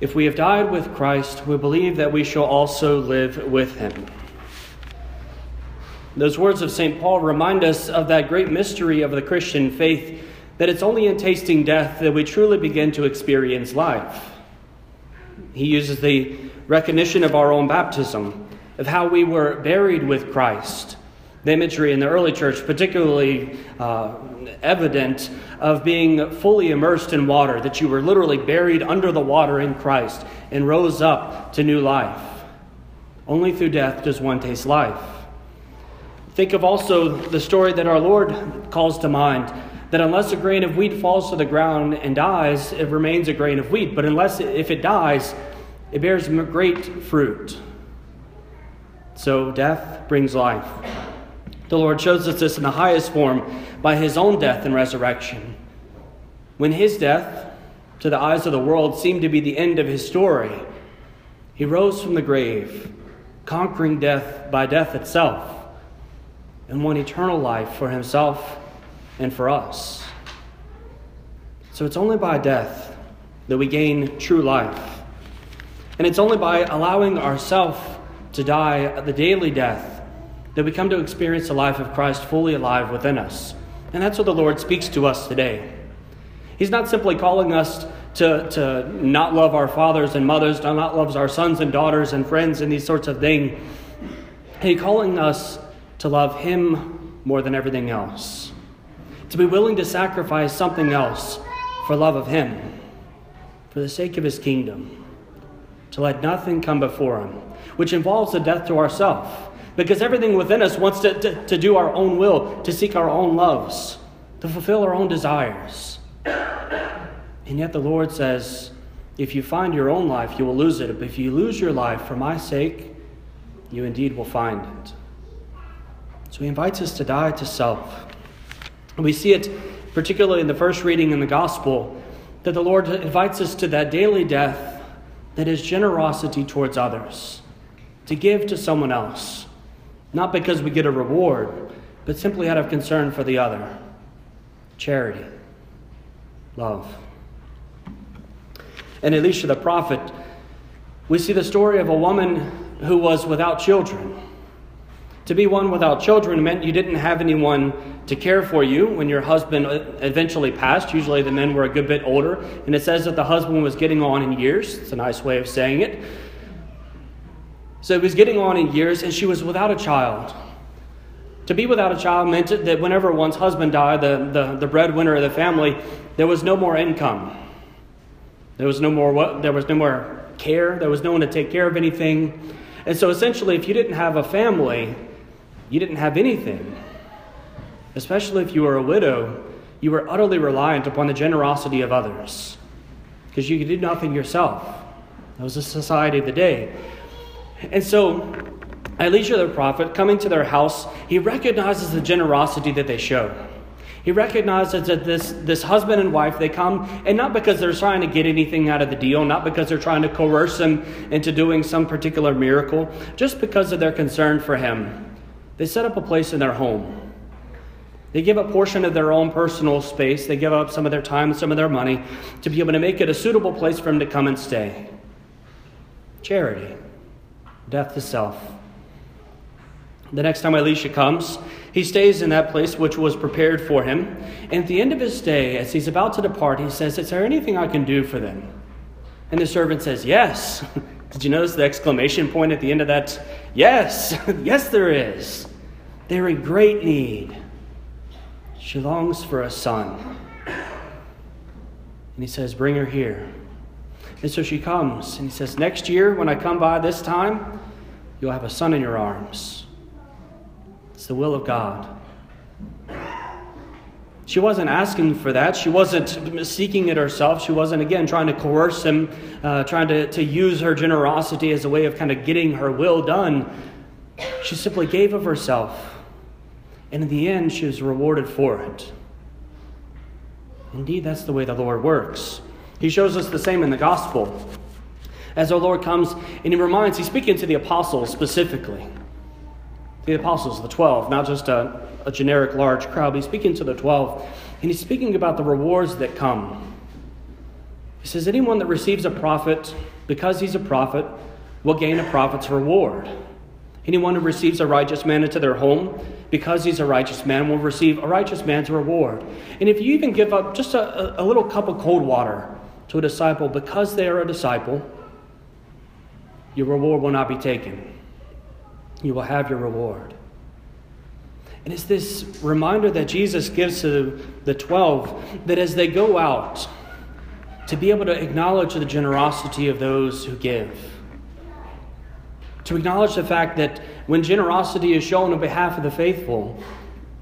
If we have died with Christ, we believe that we shall also live with him. Those words of St. Paul remind us of that great mystery of the Christian faith that it's only in tasting death that we truly begin to experience life. He uses the recognition of our own baptism, of how we were buried with Christ. The imagery in the early church, particularly uh, evident of being fully immersed in water, that you were literally buried under the water in Christ and rose up to new life. Only through death does one taste life. Think of also the story that our Lord calls to mind that unless a grain of wheat falls to the ground and dies, it remains a grain of wheat. But unless if it dies, it bears great fruit. So death brings life. The Lord shows us this in the highest form by his own death and resurrection. When his death, to the eyes of the world, seemed to be the end of his story, he rose from the grave, conquering death by death itself and won eternal life for himself and for us. So it's only by death that we gain true life. And it's only by allowing ourselves to die the daily death that we come to experience the life of Christ fully alive within us. And that's what the Lord speaks to us today. He's not simply calling us to, to not love our fathers and mothers, to not love our sons and daughters and friends and these sorts of things. He's calling us to love Him more than everything else, to be willing to sacrifice something else for love of Him, for the sake of His kingdom, to let nothing come before Him, which involves a death to ourself, because everything within us wants to, to, to do our own will, to seek our own loves, to fulfill our own desires. And yet the Lord says, if you find your own life, you will lose it. But if you lose your life for my sake, you indeed will find it. So he invites us to die to self. we see it particularly in the first reading in the gospel that the Lord invites us to that daily death that is generosity towards others, to give to someone else, not because we get a reward, but simply out of concern for the other. Charity, love. And Elisha the prophet, we see the story of a woman who was without children. To be one without children meant you didn't have anyone to care for you when your husband eventually passed. Usually the men were a good bit older. And it says that the husband was getting on in years. It's a nice way of saying it. So it was getting on in years, and she was without a child. To be without a child meant that whenever one's husband died, the, the, the breadwinner of the family, there was no more income. There was no more what there was no more care. There was no one to take care of anything. And so essentially, if you didn't have a family, you didn't have anything. Especially if you were a widow, you were utterly reliant upon the generosity of others because you could do nothing yourself. That was the society of the day. And so, Elisha the prophet, coming to their house, he recognizes the generosity that they show. He recognizes that this, this husband and wife, they come, and not because they're trying to get anything out of the deal, not because they're trying to coerce him into doing some particular miracle, just because of their concern for him. They set up a place in their home. They give a portion of their own personal space, they give up some of their time and some of their money to be able to make it a suitable place for him to come and stay. Charity, death to self. The next time Elisha comes, he stays in that place which was prepared for him. And at the end of his stay, as he's about to depart, he says, Is there anything I can do for them? And the servant says, Yes. Did you notice the exclamation point at the end of that? Yes, yes, there is. They're in great need. She longs for a son. And he says, Bring her here. And so she comes, and he says, Next year, when I come by this time, you'll have a son in your arms. It's the will of God. She wasn't asking for that. She wasn't seeking it herself. She wasn't, again, trying to coerce him, uh, trying to, to use her generosity as a way of kind of getting her will done. She simply gave of herself. And in the end, she was rewarded for it. Indeed, that's the way the Lord works. He shows us the same in the gospel. As our Lord comes and he reminds, he's speaking to the apostles specifically. The apostles, the 12, not just a, a generic large crowd. He's speaking to the 12, and he's speaking about the rewards that come. He says, Anyone that receives a prophet because he's a prophet will gain a prophet's reward. Anyone who receives a righteous man into their home because he's a righteous man will receive a righteous man's reward. And if you even give up just a, a little cup of cold water to a disciple because they are a disciple, your reward will not be taken. You will have your reward. And it's this reminder that Jesus gives to the 12 that as they go out, to be able to acknowledge the generosity of those who give. To acknowledge the fact that when generosity is shown on behalf of the faithful,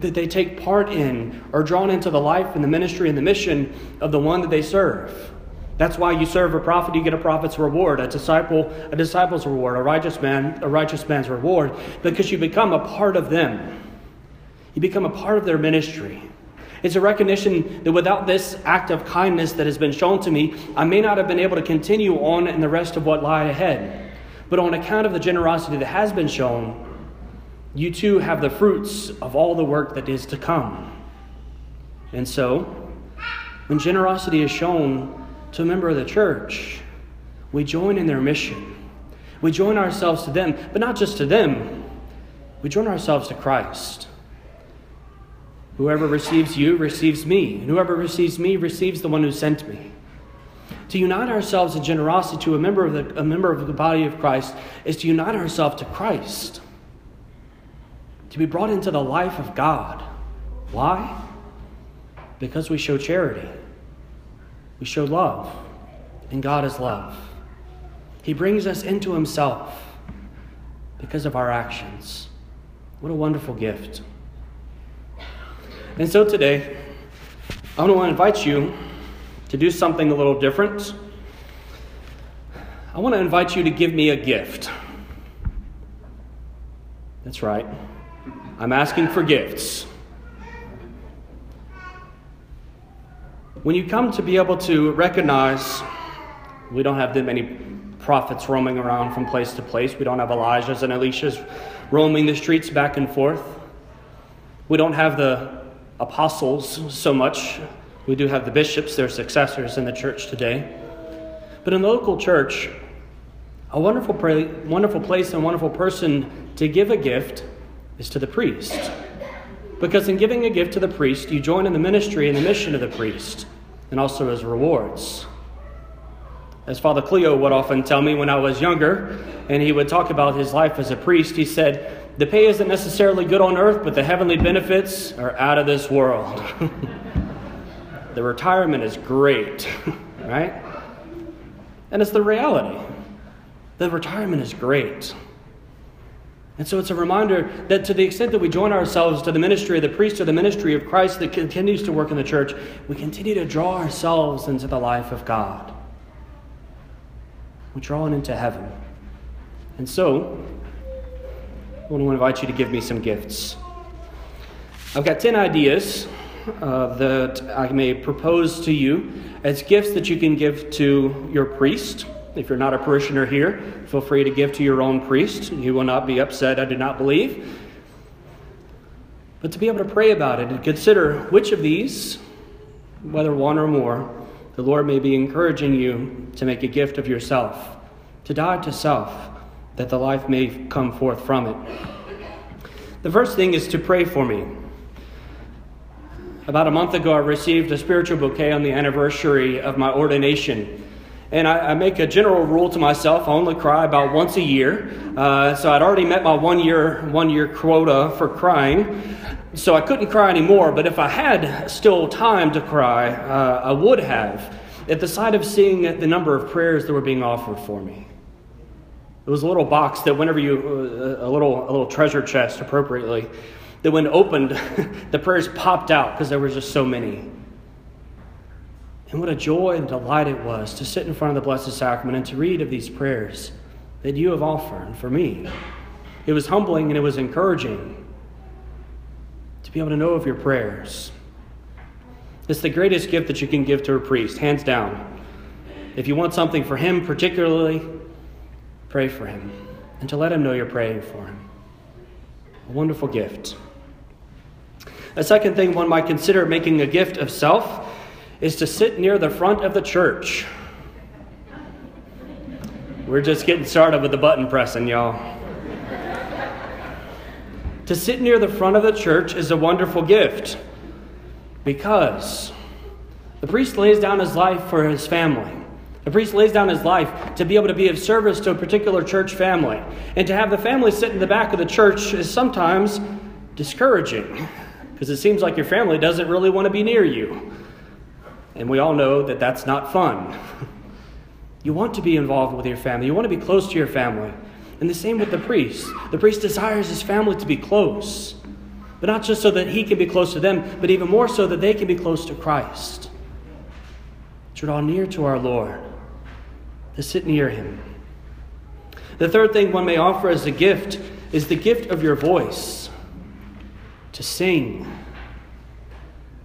that they take part in or drawn into the life and the ministry and the mission of the one that they serve. That's why you serve a prophet, you get a prophet's reward, a disciple, a disciple's reward, a righteous man, a righteous man's reward, because you become a part of them. You become a part of their ministry. It's a recognition that without this act of kindness that has been shown to me, I may not have been able to continue on in the rest of what lie ahead. But on account of the generosity that has been shown, you too have the fruits of all the work that is to come. And so, when generosity is shown to a member of the church, we join in their mission. We join ourselves to them, but not just to them, we join ourselves to Christ. Whoever receives you receives me, and whoever receives me receives the one who sent me. To unite ourselves in generosity to a member of the, a member of the body of Christ is to unite ourselves to Christ, to be brought into the life of God. Why? Because we show charity, we show love, and God is love. He brings us into Himself because of our actions. What a wonderful gift. And so today, I want to invite you to do something a little different. I want to invite you to give me a gift. That's right. I'm asking for gifts. When you come to be able to recognize, we don't have that many prophets roaming around from place to place. We don't have Elijahs and Elishas roaming the streets back and forth. We don't have the apostles so much. We do have the bishops, their successors in the church today. But in the local church, a wonderful, pra- wonderful place and wonderful person to give a gift is to the priest. Because in giving a gift to the priest, you join in the ministry and the mission of the priest, and also his rewards. As Father Cleo would often tell me when I was younger, and he would talk about his life as a priest, he said, the pay isn't necessarily good on earth, but the heavenly benefits are out of this world. the retirement is great, right? And it's the reality. The retirement is great. And so it's a reminder that to the extent that we join ourselves to the ministry of the priest or the ministry of Christ that continues to work in the church, we continue to draw ourselves into the life of God. We're drawn into heaven. And so, I want to invite you to give me some gifts. I've got 10 ideas uh, that I may propose to you as gifts that you can give to your priest. If you're not a parishioner here, feel free to give to your own priest. He will not be upset, I do not believe. But to be able to pray about it and consider which of these, whether one or more, the Lord may be encouraging you to make a gift of yourself, to die to self that the life may come forth from it. The first thing is to pray for me. About a month ago, I received a spiritual bouquet on the anniversary of my ordination. And I, I make a general rule to myself I only cry about once a year. Uh, so I'd already met my one year, one year quota for crying. So I couldn't cry anymore. But if I had still time to cry, uh, I would have at the sight of seeing the number of prayers that were being offered for me. It was a little box that whenever you, uh, a little, a little treasure chest appropriately, that when opened, the prayers popped out because there were just so many. And what a joy and delight it was to sit in front of the Blessed Sacrament and to read of these prayers that you have offered for me. It was humbling and it was encouraging to be able to know of your prayers. It's the greatest gift that you can give to a priest, hands down. If you want something for him particularly, Pray for him and to let him know you're praying for him. A wonderful gift. A second thing one might consider making a gift of self is to sit near the front of the church. We're just getting started with the button pressing, y'all. to sit near the front of the church is a wonderful gift because the priest lays down his life for his family. The priest lays down his life to be able to be of service to a particular church family. And to have the family sit in the back of the church is sometimes discouraging because it seems like your family doesn't really want to be near you. And we all know that that's not fun. You want to be involved with your family, you want to be close to your family. And the same with the priest. The priest desires his family to be close, but not just so that he can be close to them, but even more so that they can be close to Christ. To draw near to our Lord, to sit near him. The third thing one may offer as a gift is the gift of your voice to sing.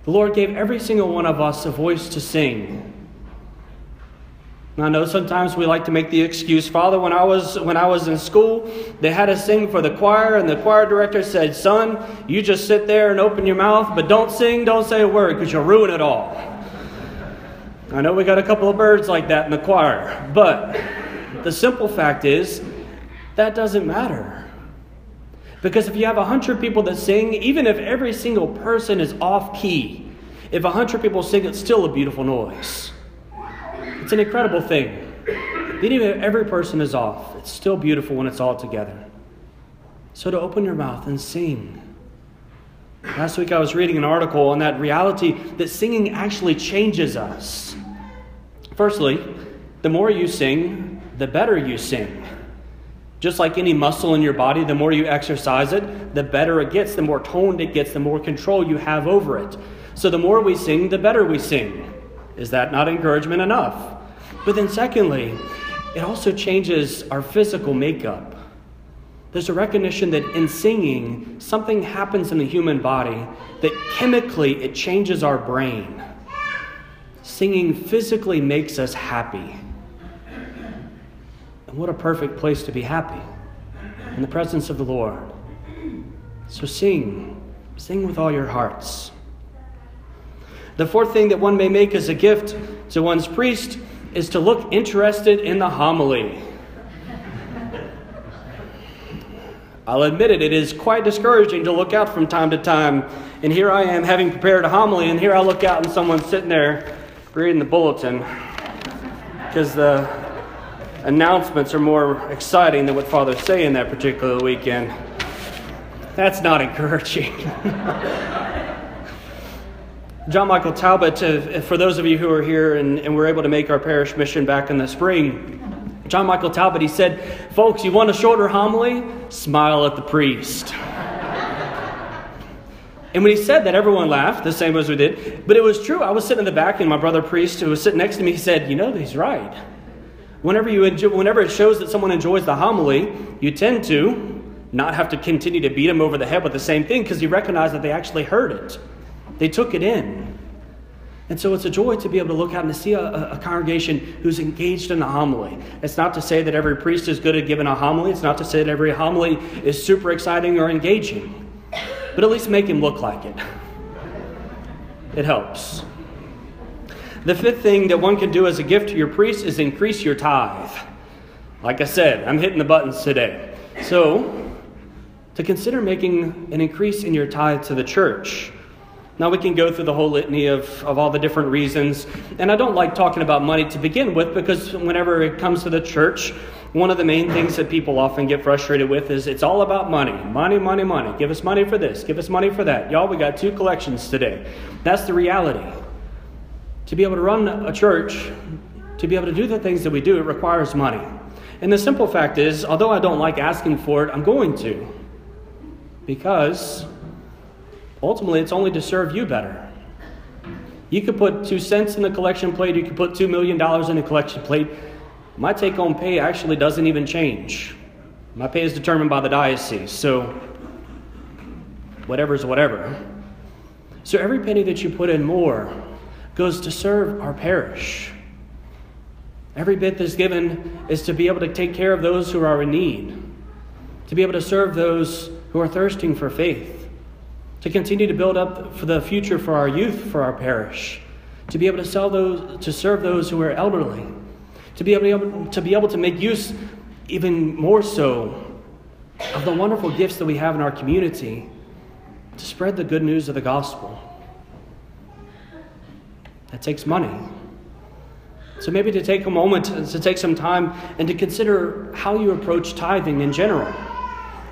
The Lord gave every single one of us a voice to sing. I know sometimes we like to make the excuse, Father, when I was when I was in school, they had us sing for the choir, and the choir director said, Son, you just sit there and open your mouth, but don't sing, don't say a word, because you'll ruin it all. I know we got a couple of birds like that in the choir, but the simple fact is that doesn't matter. Because if you have a hundred people that sing, even if every single person is off key, if a hundred people sing, it's still a beautiful noise. It's an incredible thing. Even if every person is off, it's still beautiful when it's all together. So to open your mouth and sing. Last week I was reading an article on that reality that singing actually changes us. Firstly, the more you sing, the better you sing. Just like any muscle in your body, the more you exercise it, the better it gets, the more toned it gets, the more control you have over it. So the more we sing, the better we sing. Is that not encouragement enough? But then, secondly, it also changes our physical makeup. There's a recognition that in singing, something happens in the human body that chemically it changes our brain. Singing physically makes us happy. And what a perfect place to be happy in the presence of the Lord. So sing, sing with all your hearts. The fourth thing that one may make as a gift to one's priest is to look interested in the homily. I'll admit it, it is quite discouraging to look out from time to time. And here I am having prepared a homily, and here I look out and someone's sitting there reading the bulletin because the announcements are more exciting than what Father's saying that particular weekend. That's not encouraging. John Michael Talbot, for those of you who are here and, and were able to make our parish mission back in the spring, John Michael Talbot, he said, Folks, you want a shorter homily? Smile at the priest. and when he said that, everyone laughed, the same as we did. But it was true. I was sitting in the back, and my brother priest, who was sitting next to me, he said, You know, he's right. Whenever, you enjoy, whenever it shows that someone enjoys the homily, you tend to not have to continue to beat them over the head with the same thing because you recognize that they actually heard it. They took it in. And so it's a joy to be able to look out and to see a, a, congregation who's engaged in a homily. It's not to say that every priest is good at giving a homily. It's not to say that every homily is super exciting or engaging. But at least make him look like it. It helps. The fifth thing that one can do as a gift to your priest is increase your tithe. Like I said, I'm hitting the buttons today. So, to consider making an increase in your tithe to the church. Now, we can go through the whole litany of, of all the different reasons. And I don't like talking about money to begin with because whenever it comes to the church, one of the main things that people often get frustrated with is it's all about money. Money, money, money. Give us money for this. Give us money for that. Y'all, we got two collections today. That's the reality. To be able to run a church, to be able to do the things that we do, it requires money. And the simple fact is, although I don't like asking for it, I'm going to. Because Ultimately, it's only to serve you better. You could put two cents in the collection plate, you could put two million dollars in the collection plate. My take home pay actually doesn't even change. My pay is determined by the diocese, so whatever's whatever. So every penny that you put in more goes to serve our parish. Every bit that's given is to be able to take care of those who are in need, to be able to serve those who are thirsting for faith to continue to build up for the future for our youth, for our parish, to be able to sell those, to serve those who are elderly, to be able to, be able to make use even more so of the wonderful gifts that we have in our community to spread the good news of the gospel. That takes money. So maybe to take a moment to take some time and to consider how you approach tithing in general.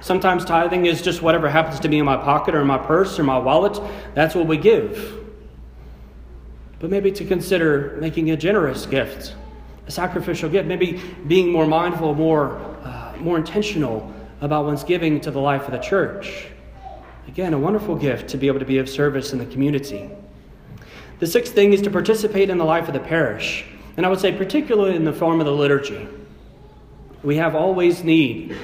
Sometimes tithing is just whatever happens to be in my pocket or in my purse or my wallet. That's what we give. But maybe to consider making a generous gift, a sacrificial gift, maybe being more mindful, more, uh, more intentional about one's giving to the life of the church. Again, a wonderful gift to be able to be of service in the community. The sixth thing is to participate in the life of the parish, and I would say, particularly in the form of the liturgy. We have always need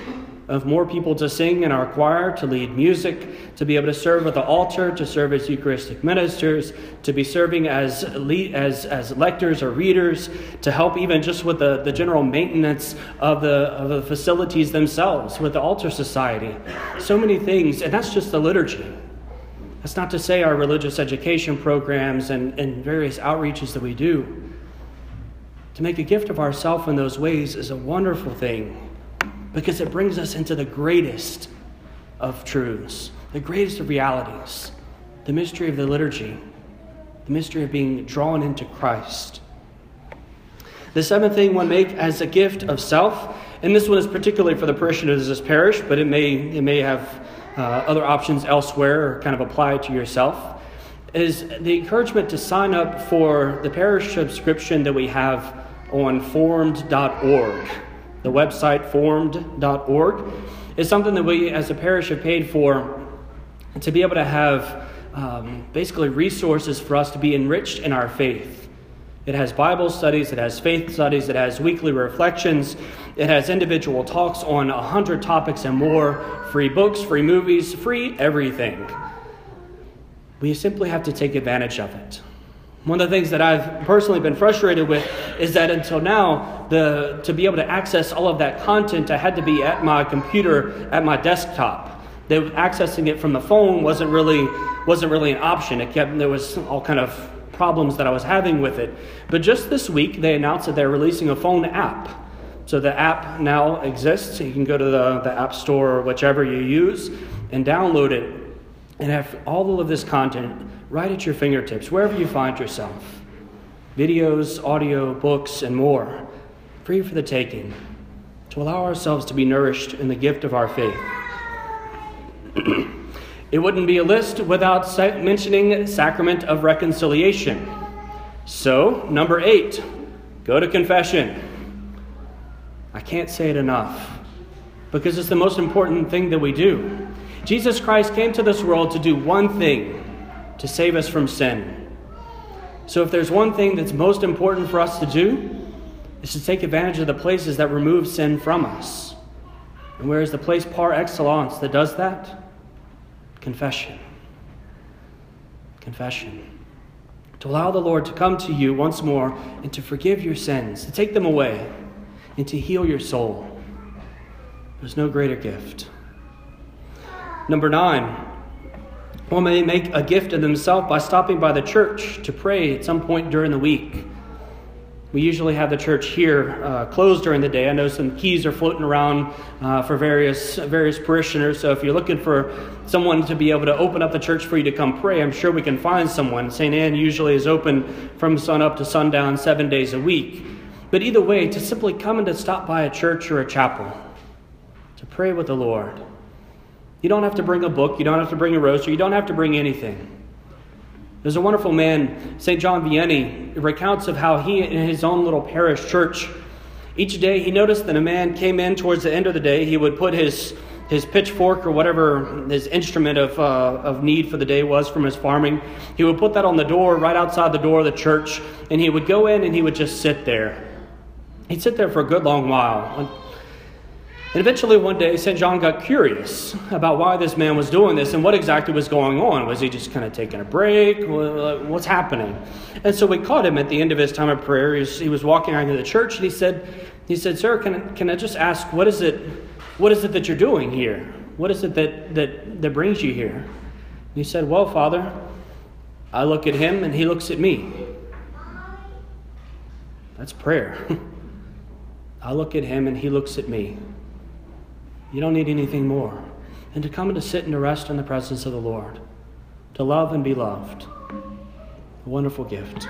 of more people to sing in our choir, to lead music, to be able to serve at the altar, to serve as Eucharistic ministers, to be serving as, as, as lectors or readers, to help even just with the, the general maintenance of the, of the facilities themselves, with the altar society. So many things, and that's just the liturgy. That's not to say our religious education programs and, and various outreaches that we do. To make a gift of ourselves in those ways is a wonderful thing because it brings us into the greatest of truths, the greatest of realities, the mystery of the liturgy, the mystery of being drawn into Christ. The seventh thing one make as a gift of self, and this one is particularly for the parishioners of this parish, but it may, it may have uh, other options elsewhere or kind of apply to yourself, is the encouragement to sign up for the parish subscription that we have on formed.org. The website formed.org is something that we as a parish have paid for to be able to have um, basically resources for us to be enriched in our faith. It has Bible studies, it has faith studies, it has weekly reflections, it has individual talks on a hundred topics and more, free books, free movies, free everything. We simply have to take advantage of it. One of the things that I've personally been frustrated with is that until now, the, to be able to access all of that content, I had to be at my computer, at my desktop. Accessing it from the phone wasn't really, wasn't really an option. It kept, there was all kind of problems that I was having with it. But just this week, they announced that they're releasing a phone app. So the app now exists. You can go to the, the App Store or whichever you use and download it and have all of this content right at your fingertips, wherever you find yourself. Videos, audio, books, and more, free for the taking, to allow ourselves to be nourished in the gift of our faith. it wouldn't be a list without mentioning sacrament of reconciliation. So, number eight, go to confession. I can't say it enough because it's the most important thing that we do. Jesus Christ came to this world to do one thing to save us from sin. So, if there's one thing that's most important for us to do, is to take advantage of the places that remove sin from us. And where is the place par excellence that does that? Confession. Confession. To allow the Lord to come to you once more and to forgive your sins, to take them away, and to heal your soul. There's no greater gift. Number nine, one may make a gift of themselves by stopping by the church to pray at some point during the week. We usually have the church here uh, closed during the day. I know some keys are floating around uh, for various various parishioners. So if you're looking for someone to be able to open up the church for you to come pray, I'm sure we can find someone. St. Anne usually is open from sun up to sundown seven days a week. But either way, to simply come and to stop by a church or a chapel to pray with the Lord you don't have to bring a book, you don't have to bring a rosary, you don't have to bring anything. There's a wonderful man, St. John Vianney, recounts of how he, in his own little parish church, each day he noticed that a man came in towards the end of the day. He would put his, his pitchfork or whatever his instrument of, uh, of need for the day was from his farming. He would put that on the door, right outside the door of the church, and he would go in and he would just sit there. He'd sit there for a good long while. And eventually, one day, St. John got curious about why this man was doing this and what exactly was going on. Was he just kind of taking a break? What's happening? And so we caught him at the end of his time of prayer. He was, he was walking out into the church and he said, he said, Sir, can I, can I just ask, what is it, what is it that you're doing here? What is it that, that, that brings you here? And he said, Well, Father, I look at him and he looks at me. That's prayer. I look at him and he looks at me. You don't need anything more than to come and to sit and to rest in the presence of the Lord, to love and be loved. A wonderful gift.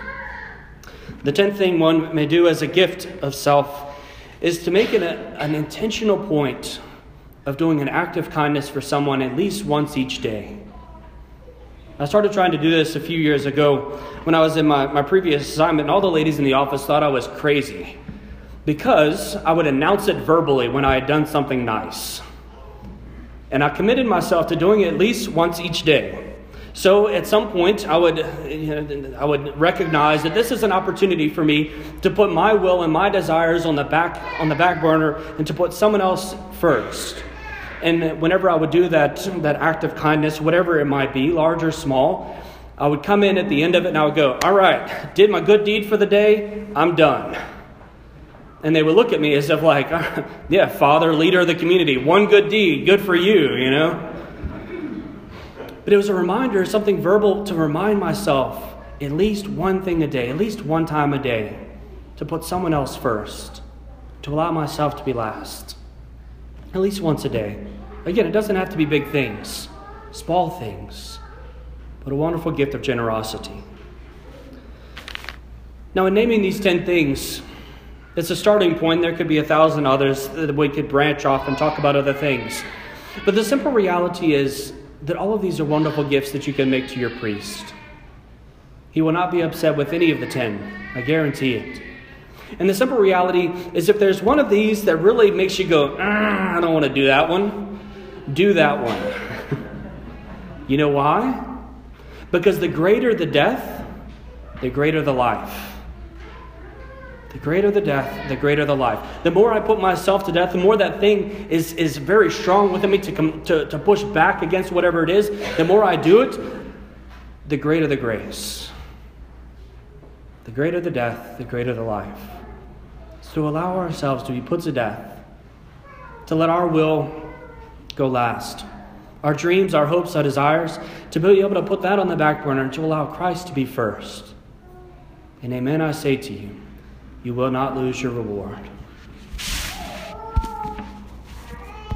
The tenth thing one may do as a gift of self is to make it a, an intentional point of doing an act of kindness for someone at least once each day. I started trying to do this a few years ago when I was in my, my previous assignment, and all the ladies in the office thought I was crazy because I would announce it verbally when I had done something nice. And I committed myself to doing it at least once each day. So at some point, I would, you know, I would recognize that this is an opportunity for me to put my will and my desires on the back, on the back burner and to put someone else first. And whenever I would do that, that act of kindness, whatever it might be, large or small, I would come in at the end of it and I would go, All right, did my good deed for the day, I'm done. And they would look at me as if, like, yeah, father, leader of the community, one good deed, good for you, you know? But it was a reminder, something verbal to remind myself at least one thing a day, at least one time a day, to put someone else first, to allow myself to be last. At least once a day. Again, it doesn't have to be big things, small things, but a wonderful gift of generosity. Now, in naming these 10 things, it's a starting point. There could be a thousand others that we could branch off and talk about other things. But the simple reality is that all of these are wonderful gifts that you can make to your priest. He will not be upset with any of the ten, I guarantee it. And the simple reality is if there's one of these that really makes you go, ah, I don't want to do that one, do that one. you know why? Because the greater the death, the greater the life. The greater the death, the greater the life. The more I put myself to death, the more that thing is, is very strong within me to, come, to, to push back against whatever it is. The more I do it, the greater the grace. The greater the death, the greater the life. So allow ourselves to be put to death, to let our will go last. Our dreams, our hopes, our desires, to be able to put that on the back burner and to allow Christ to be first. And amen, I say to you you will not lose your reward.